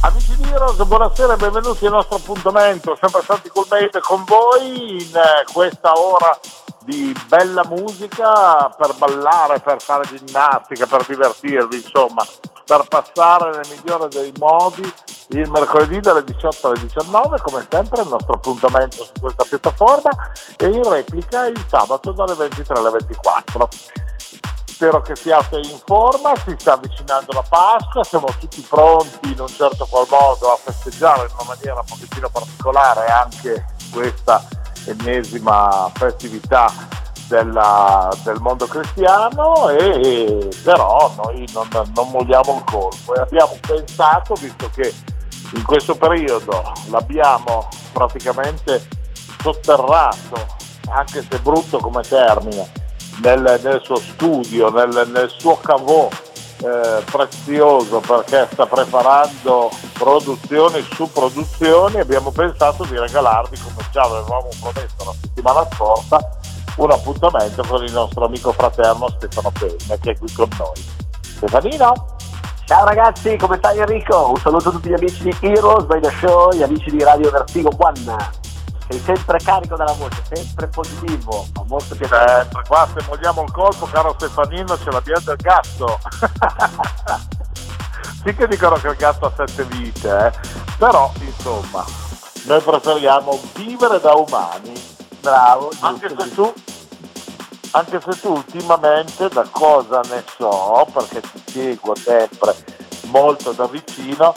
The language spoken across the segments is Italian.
Amici di Heroes, buonasera e benvenuti al nostro appuntamento, sempre stati col Mate con voi in eh, questa ora di bella musica per ballare, per fare ginnastica, per divertirvi, insomma, per passare nel migliore dei modi il mercoledì dalle 18 alle 19, come sempre il nostro appuntamento su questa piattaforma e in replica il sabato dalle 23 alle 24 spero che siate in forma, si sta avvicinando la Pasqua, siamo tutti pronti in un certo qual modo a festeggiare in una maniera un pochettino particolare anche questa ennesima festività della, del mondo cristiano e, però noi non, non molliamo il colpo. E abbiamo pensato, visto che in questo periodo l'abbiamo praticamente sotterrato, anche se brutto come termine, nel, nel suo studio, nel, nel suo cavò eh, prezioso perché sta preparando produzioni su produzioni, abbiamo pensato di regalarvi, come già avevamo promesso la settimana scorsa, un appuntamento con il nostro amico fraterno Stefano Penna che è qui con noi. Stefanino? Ciao ragazzi, come stai Enrico? Un saluto a tutti gli amici di Heroes by the Show, gli amici di Radio Vertigo One. Sei sempre carico della voce, sempre positivo, fa molto piacere. Sempre, qua se vogliamo il colpo, caro Stefanino, ce l'abbiamo del gatto. sì che dicono che il gatto ha sette vite, eh? però insomma, noi preferiamo vivere da umani. Bravo. Anche se tu anche se tu ultimamente da cosa ne so, perché ti seguo sempre molto da vicino,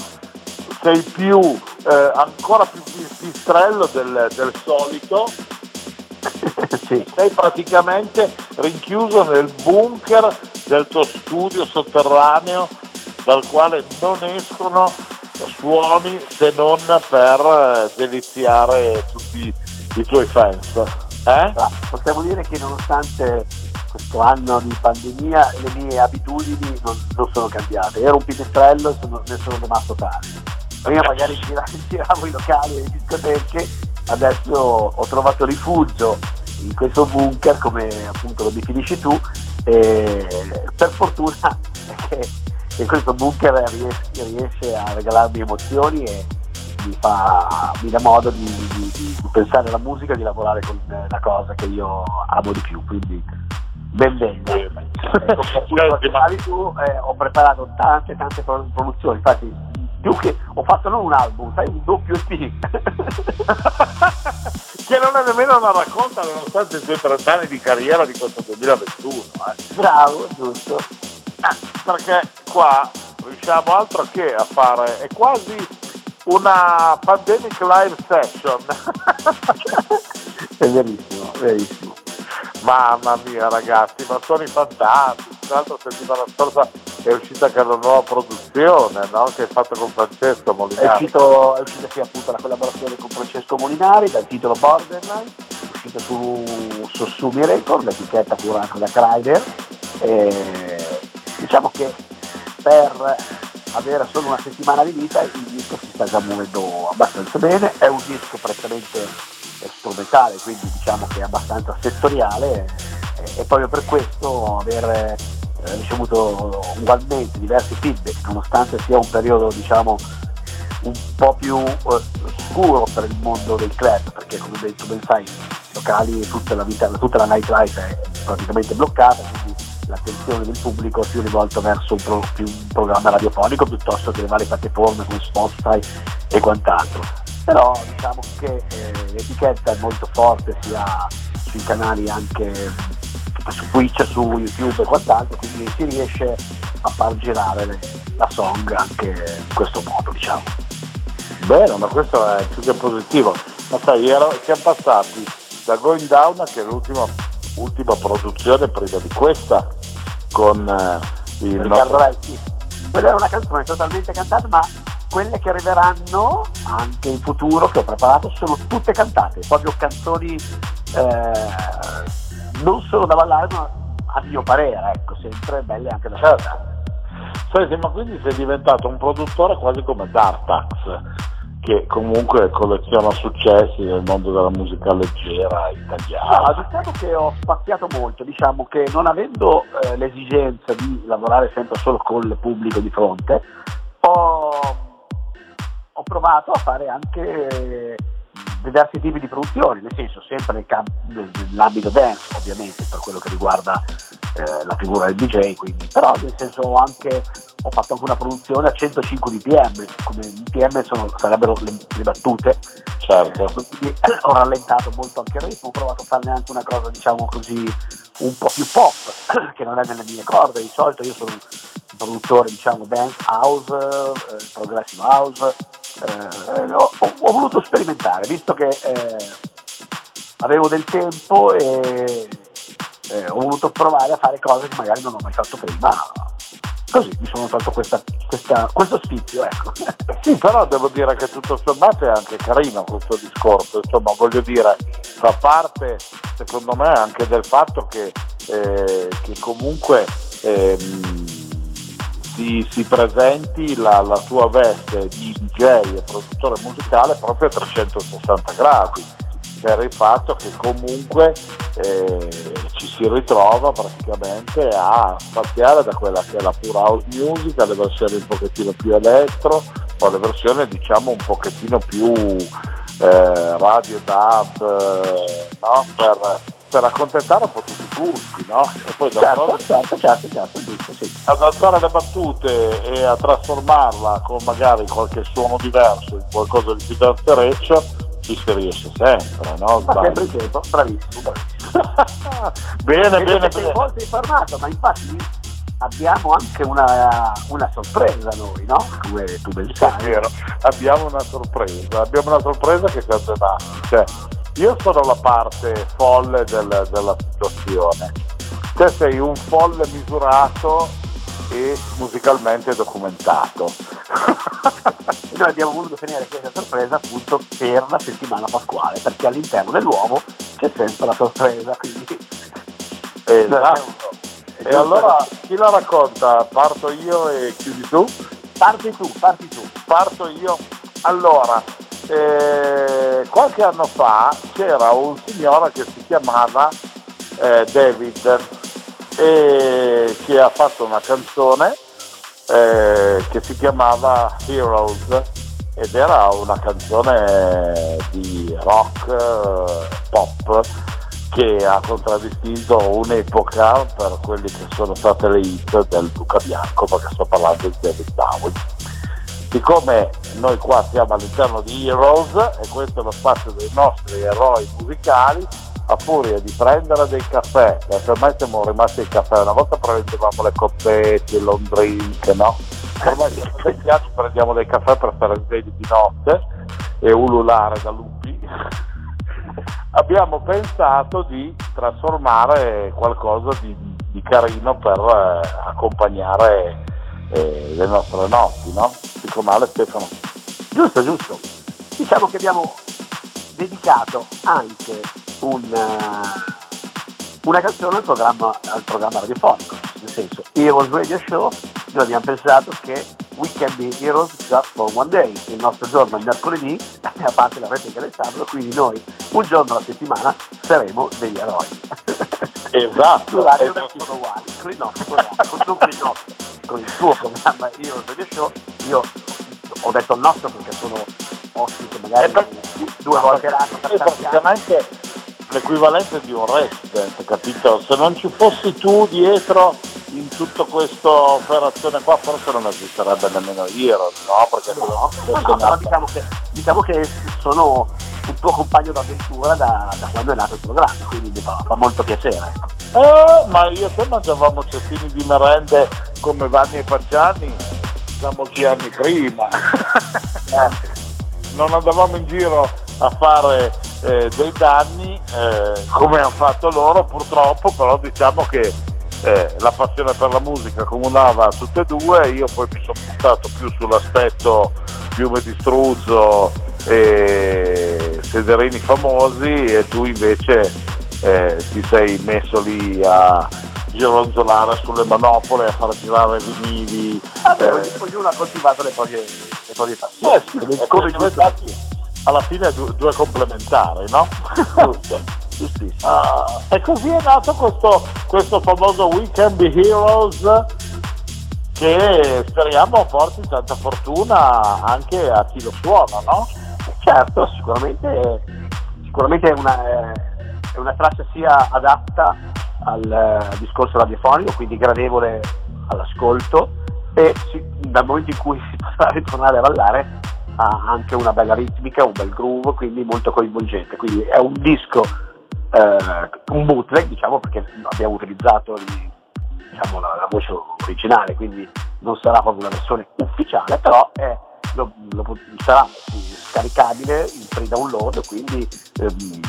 sei più eh, ancora più pistrello del, del solito sì. sei praticamente rinchiuso nel bunker del tuo studio sotterraneo dal quale non escono suoni se non per eh, deliziare tutti i tuoi fans. Eh? Possiamo dire che nonostante questo anno di pandemia le mie abitudini non, non sono cambiate. Ero un pipistrello e sono, ne sono rimasto tale prima magari giravo i locali e le discoteche, adesso ho trovato rifugio in questo bunker come appunto lo definisci tu e per fortuna che, che questo bunker riesce, riesce, a regalarmi emozioni e mi, fa, mi dà modo di, di, di, pensare alla musica e di lavorare con la cosa che io amo di più quindi ben venga. Ecco, eh, ho preparato tante tante produzioni. Infatti più che ho fatto non un album, sai, un doppio EP. che non è nemmeno una racconta nonostante i tuoi 30 anni di carriera di questo 2021. Eh. Bravo, giusto. Eh, perché qua riusciamo altro che a fare, è quasi una pandemic live session. è verissimo, verissimo. Mamma mia ragazzi, ma suoni fantastici. Tra l'altro settimana scorsa è uscita anche una nuova produzione no? che hai fatto con Francesco Molinari. È, uscito, è uscita sì appunto la collaborazione con Francesco Molinari dal titolo Borderline, è uscita su, su Sumi Record, l'etichetta curata da Crider. E diciamo che per avere solo una settimana di vita il disco si sta già muovendo abbastanza bene, è un disco prettamente strumentale, quindi diciamo che è abbastanza settoriale e, e proprio per questo aver eh, ricevuto ugualmente diversi feedback, nonostante sia un periodo diciamo un po' più eh, scuro per il mondo del club, perché come detto ben sai, i locali tutta la vita, tutta la nightlife è praticamente bloccata, quindi l'attenzione del pubblico è più rivolta verso un, pro, più un programma radiofonico piuttosto che le varie piattaforme come Spotify e quant'altro. Però diciamo che eh, l'etichetta è molto forte sia sui canali anche su Twitch, su YouTube e quant'altro, quindi si riesce a far girare la song anche in questo modo, diciamo. Bene, ma questo è più che positivo. Ma sai, ero, siamo passati da Going Down, che è l'ultima ultima produzione prima di questa, con eh, il Riccardo nostro... Vecchi. Quella è una canzone totalmente cantata, ma quelle che arriveranno anche in futuro che ho preparato sono tutte cantate, proprio canzoni eh, non solo da ballare ma a mio parere, ecco, sempre belle anche da certo. Senti, ma quindi sei diventato un produttore quasi come Dartax, che comunque colleziona successi nel mondo della musica leggera italiana. No, diciamo che ho spaziato molto, diciamo che non avendo eh, l'esigenza di lavorare sempre solo con il pubblico di fronte, ho, ho provato a fare anche diversi tipi di produzioni, nel senso sempre nel camp- nell'ambito dance ovviamente per quello che riguarda eh, la figura del DJ, quindi, però nel senso anche ho fatto anche una produzione a 105 dpm, come dpm sono, sarebbero le, le battute, certo. quindi ho rallentato molto anche il ritmo, ho provato a farne anche una cosa diciamo così un po' più pop, che non è nelle mie corde, di solito io sono produttore diciamo dance house, eh, progressive house, eh, ho, ho, voluto sperimentare, visto che eh, avevo del tempo e eh, ho voluto provare a fare cose che magari non ho mai fatto prima. Così mi sono fatto questa, questa, questo spizio, ecco. Sì, però devo dire che tutto sommato è anche carino questo discorso, insomma voglio dire, fa parte secondo me anche del fatto che, eh, che comunque ehm, si, si, presenti la, la tua veste di DJ e produttore musicale proprio a 360 gradi per il fatto che comunque eh, ci si ritrova praticamente a spaziare da quella che è la pura house music alle versioni un pochettino più elettro o alle versioni diciamo un pochettino più eh, radio dub eh, no? per, per accontentare un po' tutti i gusti no? e poi certo, certo, certo, certo, giusto, sì. ad alzare le battute e a trasformarla con magari qualche suono diverso in qualcosa di più danzereccio ci si riesce sempre, no? Ma sempre il tempo, bravissimo, bravissimo. bene, e bene, bene. volte informato, ma infatti abbiamo anche una, una, sorpresa noi, no? Come tu ben sai. È vero, abbiamo una sorpresa, abbiamo una sorpresa che cosa dà. Cioè, io sono la parte folle del, della situazione. Te sei un folle misurato e musicalmente documentato. Noi abbiamo voluto tenere questa sorpresa appunto per la settimana pasquale, perché all'interno dell'uomo c'è sempre la sorpresa. Quindi... Esatto. E allora chi la racconta? Parto io e chiudi tu? Parti tu, parti tu. Parto io. Allora, eh, qualche anno fa c'era un signore che si chiamava eh, David e che ha fatto una canzone eh, che si chiamava Heroes ed era una canzone di rock eh, pop che ha contraddistinto un'epoca per quelle che sono state le hit del Duca Bianco perché sto parlando di David Bowie siccome noi qua siamo all'interno di Heroes e questo è lo spazio dei nostri eroi musicali a furia di prendere dei caffè, perché ormai siamo rimasti ai caffè, una volta prendevamo le coppette, il long drink, no? Ormai siamo vecchiati, prendiamo dei caffè per stare svegli di notte e ululare da lupi. Abbiamo pensato di trasformare qualcosa di, di carino per eh, accompagnare eh, le nostre notti, no? Dico male Stefano? Giusto, giusto. Diciamo che abbiamo dedicato anche una, una canzone al programma, al programma radiofonico, nel senso Heroes Radio Show, noi abbiamo pensato che We Can Be Heroes Just for One Day, il nostro giorno è mercoledì, a parte la replica del sabato, quindi noi un giorno alla settimana saremo degli eroi. Esatto. L'orario esatto. sono uguali, con il nostro programma, con, il con il suo programma Heroes Radio Show, io ho detto il nostro perché sono ospite magari per, due volte l'anno per praticamente l'equivalente di un resident, capito? Se non ci fossi tu dietro in tutta questa operazione qua forse non esisterebbe nemmeno Heroes, no? Perché no, no, no, diciamo, che, diciamo che sono un tuo compagno d'avventura da, da, quando è nato il programma, quindi mi fa, fa molto piacere. Eh, ma io e te mangiavamo cestini di merende come Vanni e Pacciani da molti anni prima. eh non andavamo in giro a fare eh, dei danni eh, come hanno fatto loro purtroppo, però diciamo che eh, la passione per la musica comunava tutte e due, io poi mi sono buttato più sull'aspetto piume di struzzo e sederini famosi e tu invece eh, ti sei messo lì a, gironzolare sulle manopole a far girare vinili. Vabbè, eh, ognuno ha coltivato le proprie, le proprie passioni. Eh sì, alla fine due, due complementari, no? Giusto. Uh, e così è nato questo, questo famoso Weekend Be Heroes che speriamo porti tanta fortuna anche a chi lo suona, no? Certo, sicuramente, sicuramente è, una, è una traccia sia adatta al uh, discorso radiofonico, quindi gradevole all'ascolto e si, dal momento in cui si potrà ritornare a ballare ha anche una bella ritmica, un bel groove, quindi molto coinvolgente. Quindi è un disco, eh, un bootleg, diciamo, perché abbiamo utilizzato diciamo, la, la, voce originale, quindi non sarà proprio una versione ufficiale, però è, lo, lo, sarà scaricabile in free download, quindi ehm,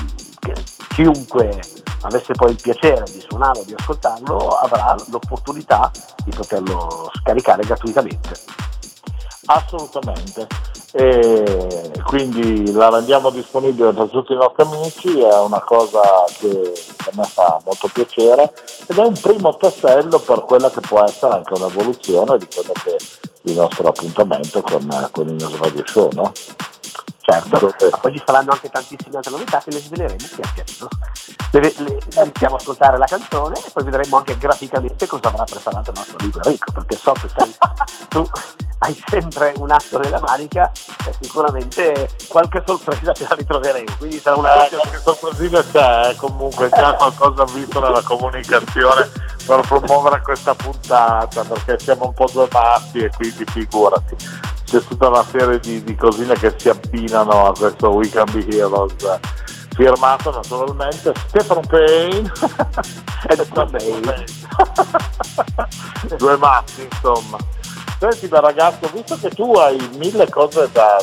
chiunque avesse poi il piacere di suonarlo, di ascoltarlo, avrà l'opportunità di poterlo scaricare gratuitamente. Assolutamente e quindi la rendiamo disponibile per tutti i nostri amici, è una cosa che a me fa molto piacere ed è un primo tassello per quella che può essere anche un'evoluzione di quello che è il nostro appuntamento con, con il nostro radio show. No? Certo, poi ci saranno anche tantissime altre novità che le sveleremo pian pianino. Le, le, iniziamo a ascoltare la canzone e poi vedremo anche graficamente cosa avrà preparato il nostro amico Enrico, perché so che sei tu hai sempre un atto nella manica e sicuramente qualche sorpresa te la ritroveremo. Quindi sarà una eh, qualche sorpresa c'è, eh, comunque già qualcosa visto nella comunicazione per promuovere questa puntata, perché siamo un po' due matti e quindi figurati. C'è tutta una serie di, di cosine che si abbinano a questo Weekend Be Heroes firmato naturalmente. Stefano Payne. E Stefano Payne. Due matti insomma Senti bel ragazzo, visto che tu hai mille cose da,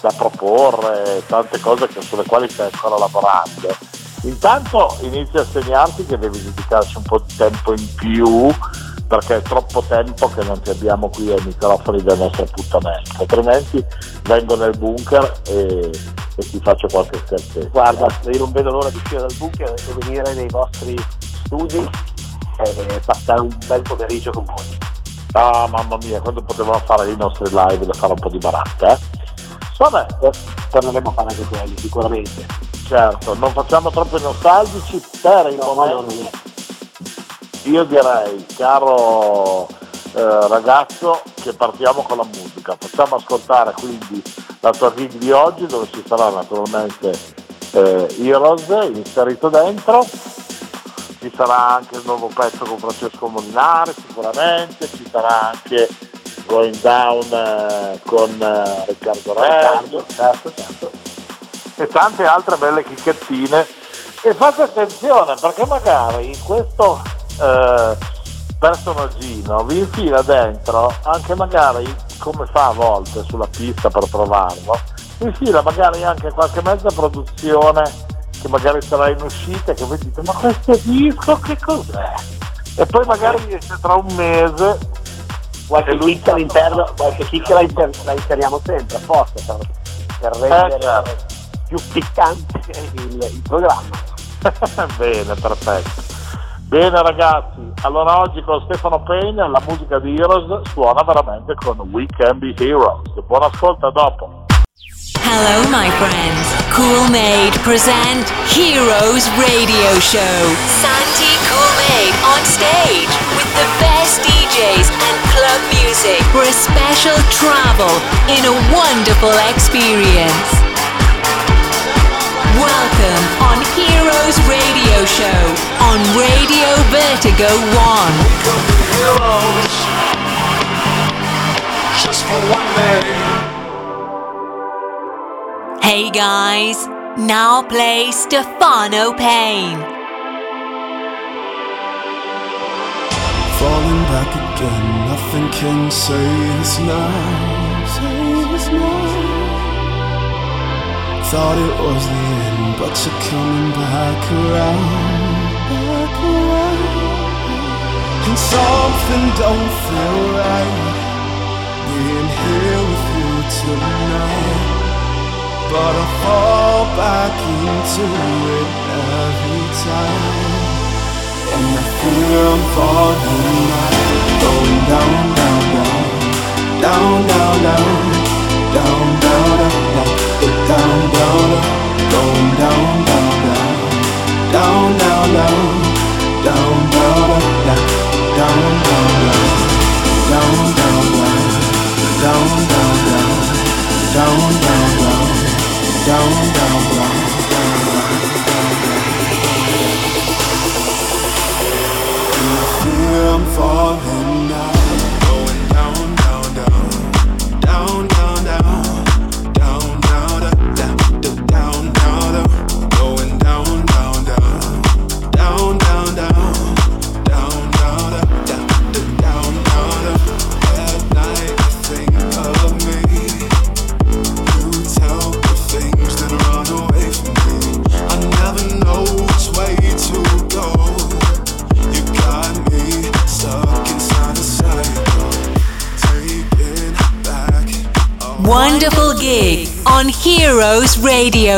da proporre, tante cose sulle quali stai ancora lavorando, intanto inizia a segnarti che devi dedicarci un po' di tempo in più perché è troppo tempo che non ti abbiamo qui ai microfoni del nostro appuntamento, altrimenti vengo nel bunker e, e ti faccio qualche scherzetto. Guarda, io non vedo l'ora di uscire dal bunker e venire nei vostri studi e passare un bel pomeriggio con voi. Ah, mamma mia, quando potevamo fare i nostri live da fare un po' di baracca, eh? Vabbè, torneremo a fare anche quelli, sicuramente. Certo, non facciamo troppo nostalgici per il no, momento. Io direi, caro eh, ragazzo, che partiamo con la musica. Facciamo ascoltare quindi la tua gig di oggi, dove ci sarà naturalmente eh, Heroes inserito dentro ci sarà anche il nuovo pezzo con Francesco Molinari sicuramente, ci sarà anche Going Down eh, con eh, Riccardo Reggio certo, certo. e tante altre belle chicchettine e fate attenzione perché magari in questo eh, personaggino vi infila dentro anche magari come fa a volte sulla pista per provarlo vi infila magari anche qualche mezza produzione che magari sarà in uscita che voi dite ma questo disco che cos'è? E poi magari esce tra un mese qualche chicca all'interno, qualche chicca la, inter- la inseriamo sempre apposta per, per eh, rendere eh, certo. più piccante il, il programma. Bene, perfetto. Bene ragazzi, allora oggi con Stefano Payne la musica di Heroes suona veramente con We Can Be Heroes. Buon ascolto dopo. Hello, my friends. Cool Made present Heroes Radio Show. Santi Cool Made on stage with the best DJs and club music for a special travel in a wonderful experience. Welcome on Heroes Radio Show on Radio Vertigo 1. Heroes just for one day. Hey guys, now play Stefano Payne. Falling back again, nothing can save us now. Now. Thought it was the end, but you're coming back around, back around. And something don't feel right being here with you tonight. But I fall back into it every time. And I feel I'm falling Going down, down, down. Down, down, down. Down, down, down.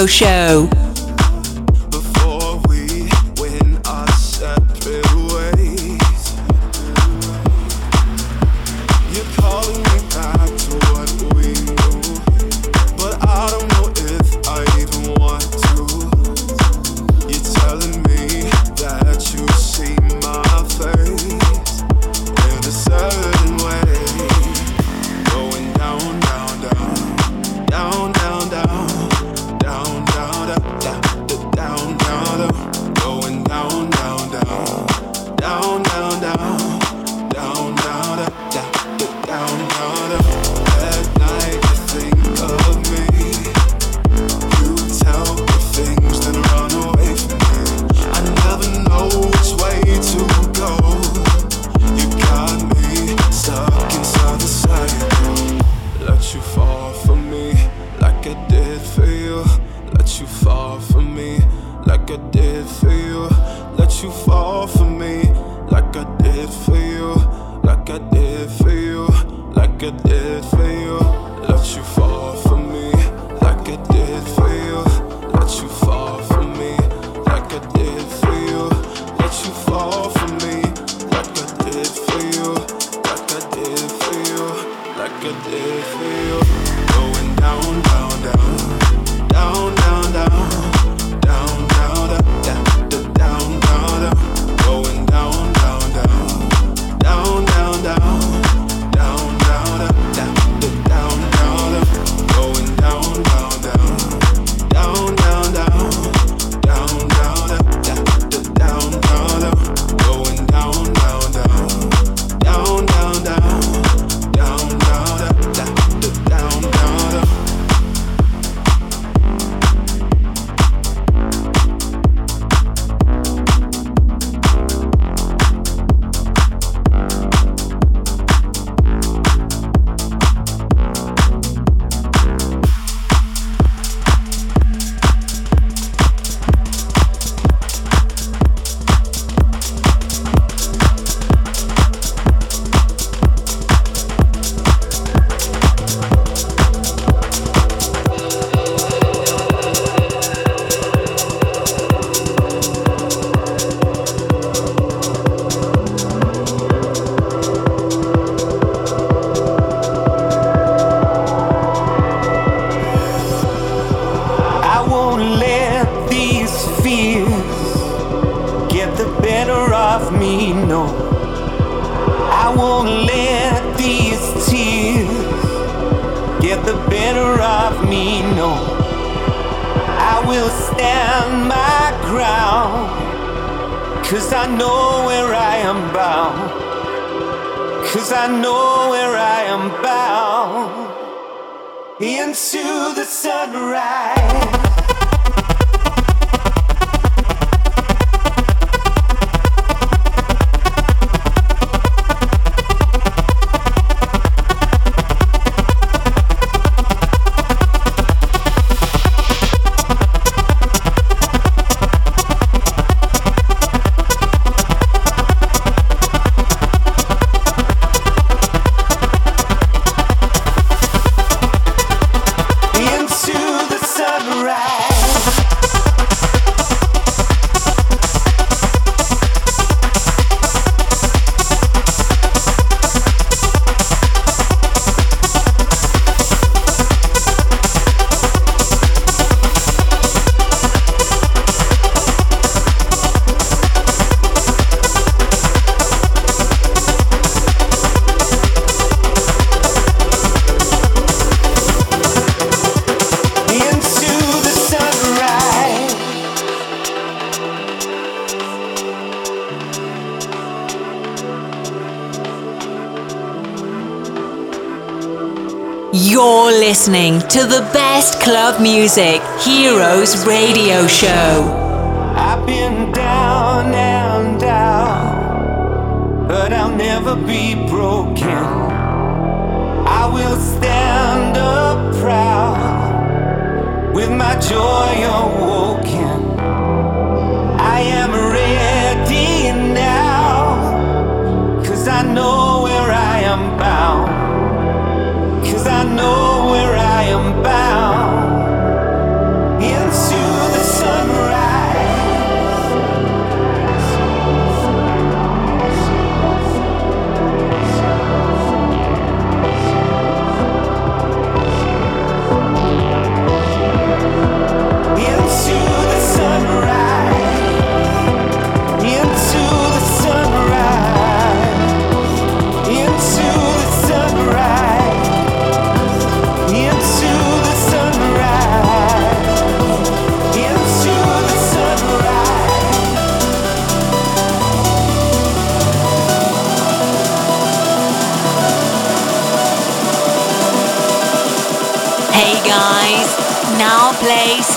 Show. of me, no. I will stand my ground, cause I know where I am bound. Cause I know where I am bound into the sunrise. listening to the best club music, Heroes Radio Show. I've been down and down, but I'll never be broken. I will stand up proud with my joy awoken. I am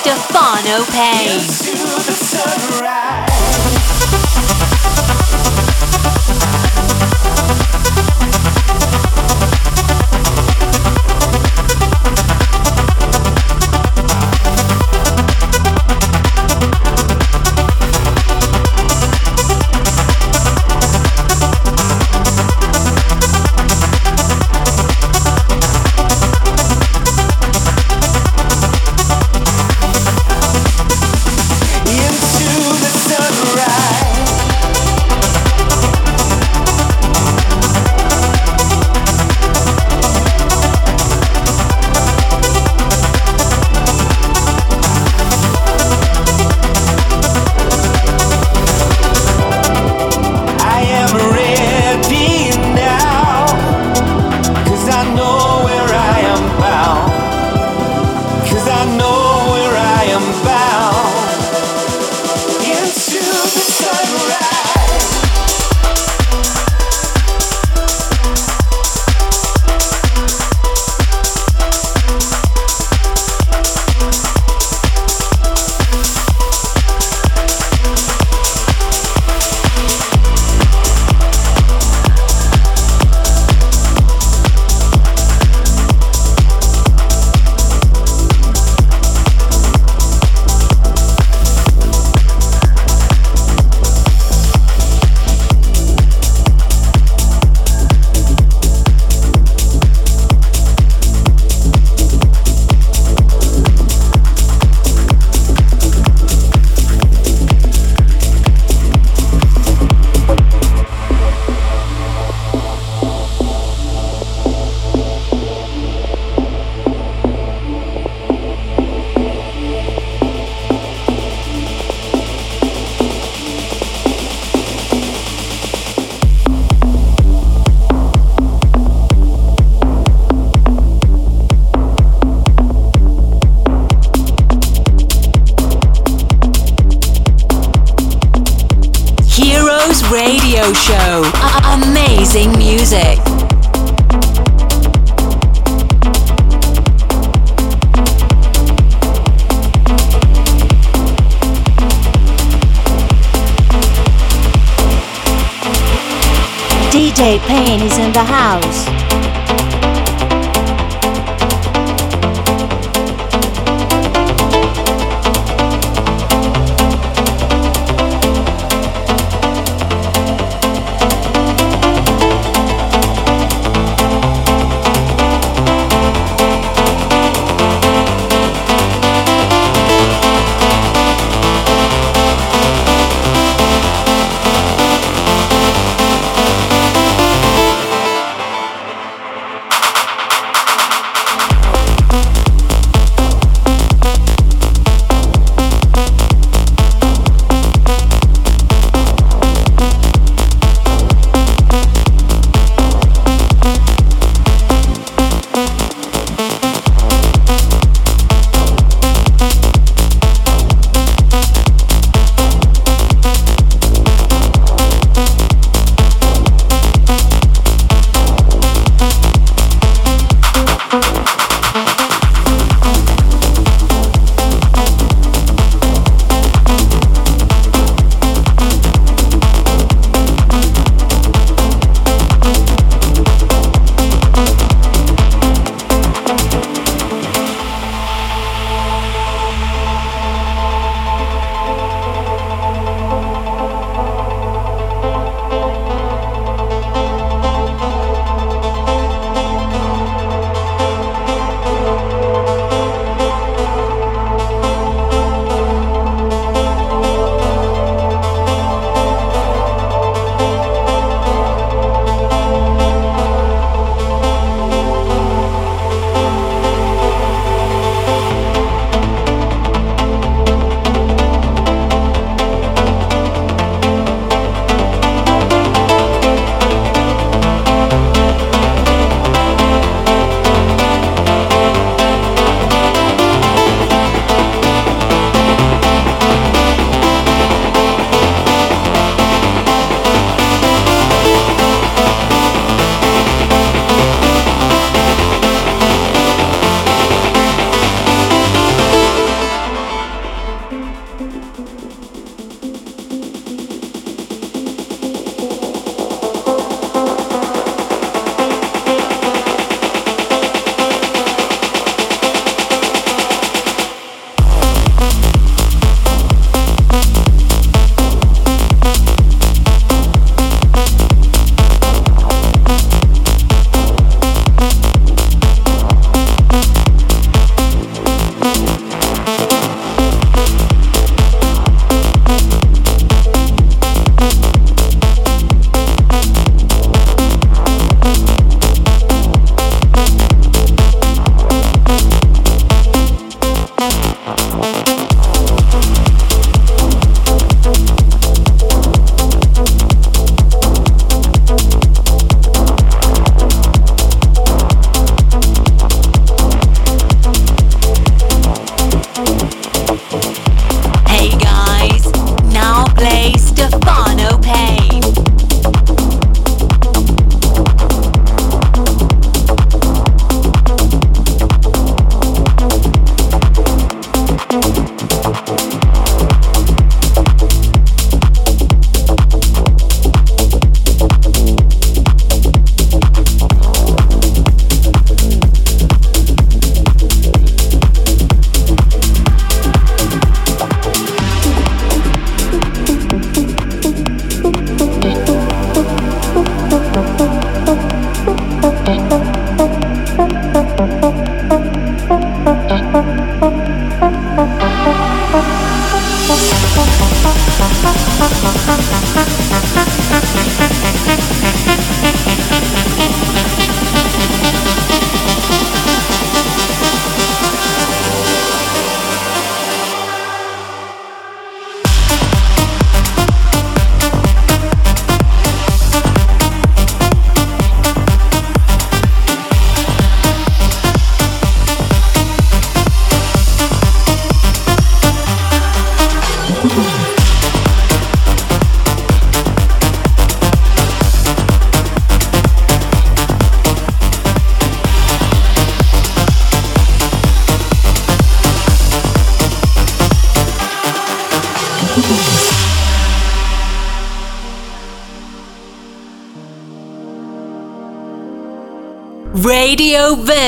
Stefano Payne.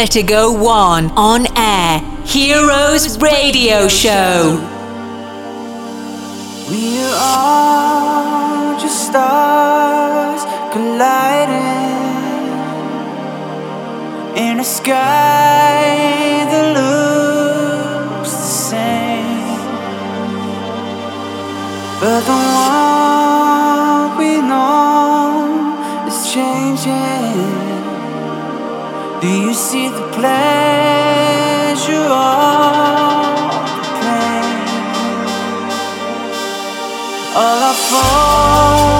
Vertigo 1 on air. Heroes Radio Show. We are all just stars colliding in a sky that looks the same. But the one we know is changing. Do you see all I fall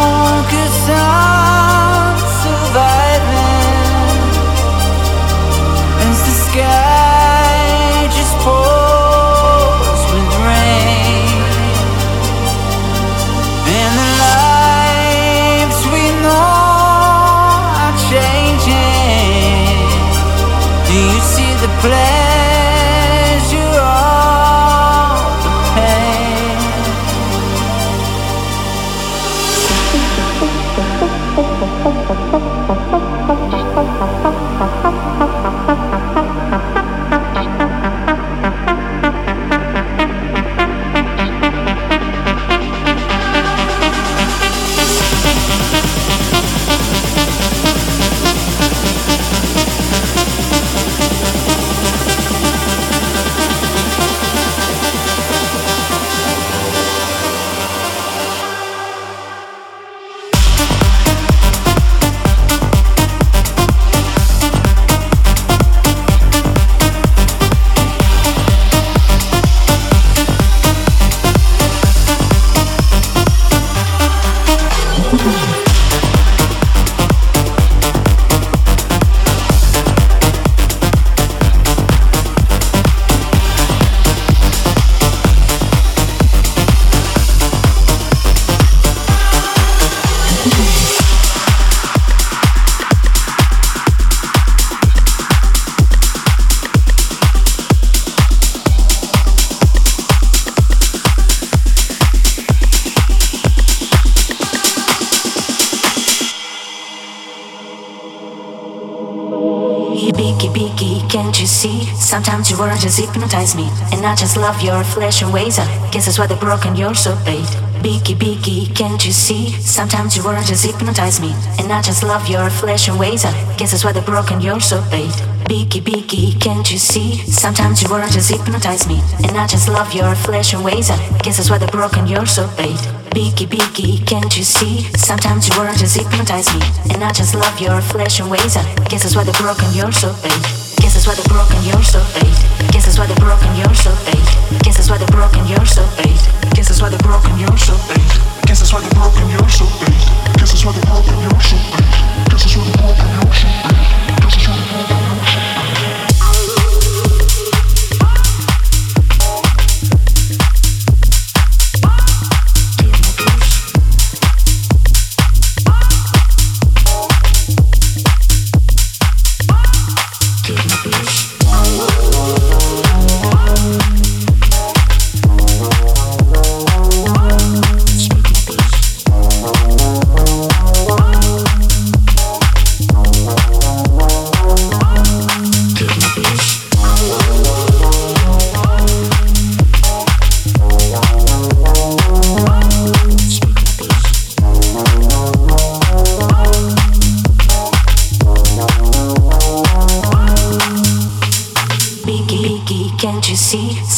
just hypnotize me. And I just love your flesh and ways. Guess that's why they're broken, you're so bait. Beaky, beaky, can't you see? Sometimes your words just hypnotize me. And I just love your flesh and ways. Guess that's why they're broken, you're so bait. Beaky, beaky, can't you see? Sometimes your words just hypnotize me. And I just love your flesh and ways. Guess that's why they're broken, you're so bait. Beaky, beaky, can't you see? Sometimes your words just hypnotize me. And I just love your flesh and ways. Guess that's why they're broken, you're so bait. Guess that's why they're broken, you're so bait. Eh? Guess that's why they're broken, you're so bait. Eh? Guess that's why they're broken, you're so bait. Eh? Guess that's why they're broken, you're so bait. Guess that's why they're broken, you're so bait. Guess that's why they're broken, you're so bait.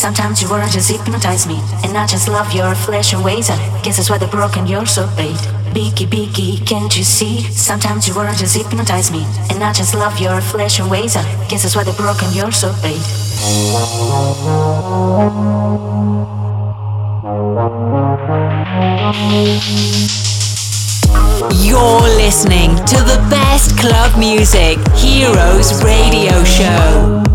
Sometimes you words just hypnotize me. And I just love your flesh and ways. Guess that's why they're broken, you're so bait. Beaky, beaky, can't you see? Sometimes you words just hypnotize me. And I just love your flesh and ways. Guess that's why they're broken, you're so bait. You're listening to the best club music, Heroes Radio Show.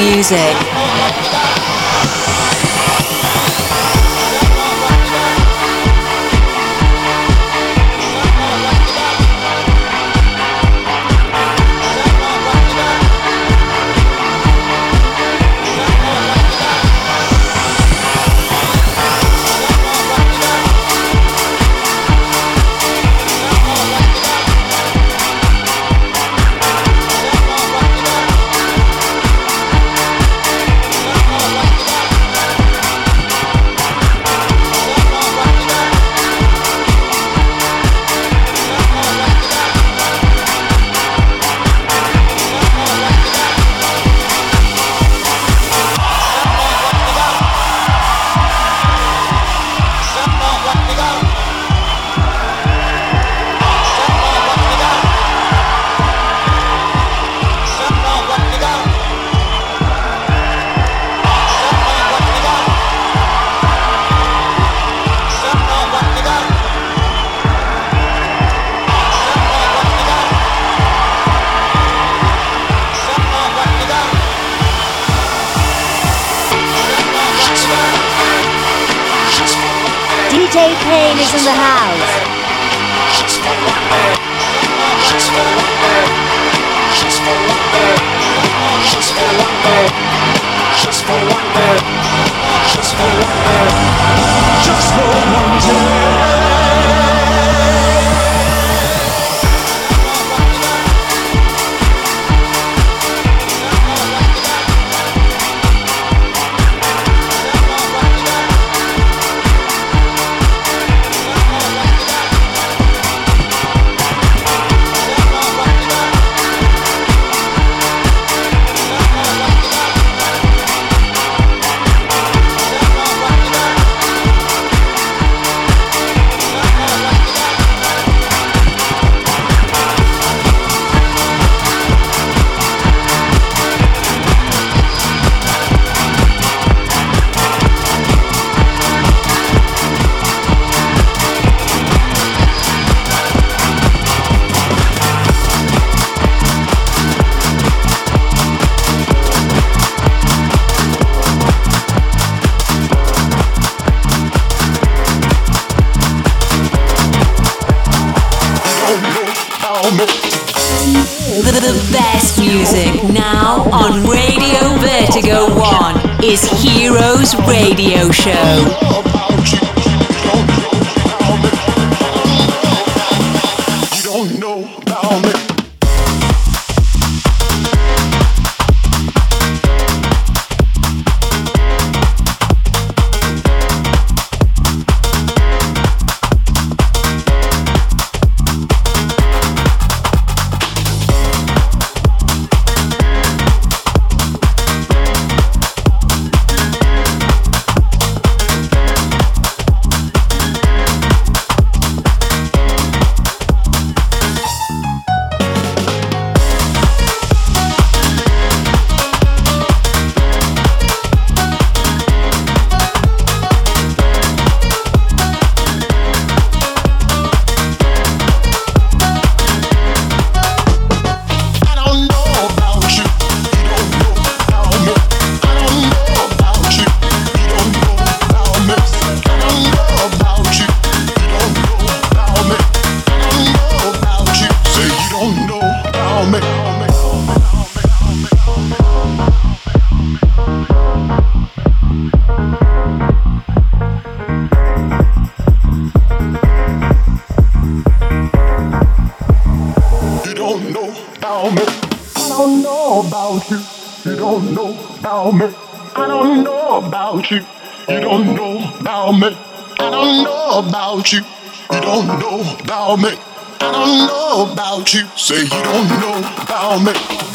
music. about me. I don't know about you. You don't know about me. I don't know about you. Say you don't know about me.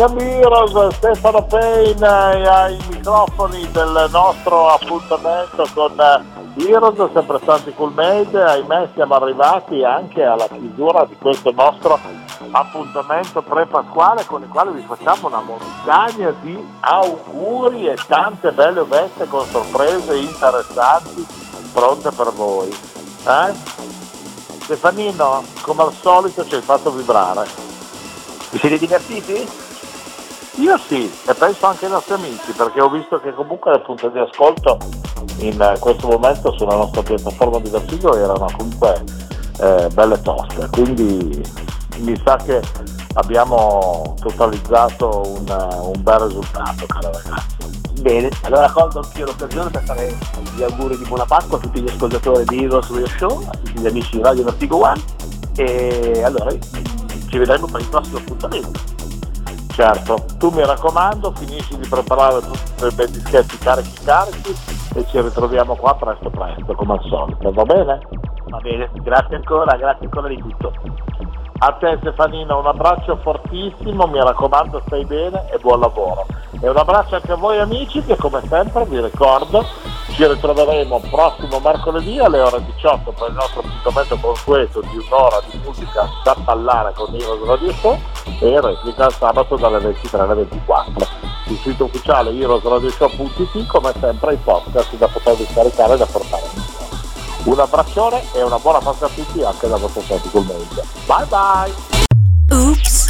Heroes, Stefano Payne eh, ai microfoni del nostro appuntamento con eh, Heroes, sempre stanti cool made, ahimè siamo arrivati anche alla chiusura di questo nostro appuntamento pre-pasquale con il quale vi facciamo una montagna di auguri e tante belle oveste con sorprese interessanti pronte per voi. Eh? Stefanino, come al solito ci hai fatto vibrare. Vi siete divertiti? Io sì, e penso anche ai nostri amici, perché ho visto che comunque le punte di ascolto in eh, questo momento sulla nostra piattaforma di Vertigo erano comunque eh, belle toste, quindi mi sa che abbiamo totalizzato un, un bel risultato, caro ragazzi. Bene, allora colgo anch'io l'occasione per fare gli auguri di buona Pasqua a tutti gli ascoltatori di Heroes Radio Show, a tutti gli amici di Radio Vertigo One e allora ci vedremo per il prossimo appuntamento. Certo, tu mi raccomando, finisci di preparare tutti i bei dischetti carichi carichi e ci ritroviamo qua presto presto, come al solito, va bene? Va bene, grazie ancora, grazie ancora di tutto. A te Stefanino un abbraccio fortissimo, mi raccomando stai bene e buon lavoro. E un abbraccio anche a voi amici che come sempre vi ricordo ci ritroveremo prossimo mercoledì alle ore 18 per il nostro appuntamento consueto di un'ora di musica da ballare con Heroes Radio Show e replica sabato dalle 23 alle 24. Il sito ufficiale heroesradioshow.it come sempre i podcast da potervi scaricare e da portare in giro. Un abbraccione e una buona festa a tutti anche da vostro Sentical Media. Bye bye! Oops,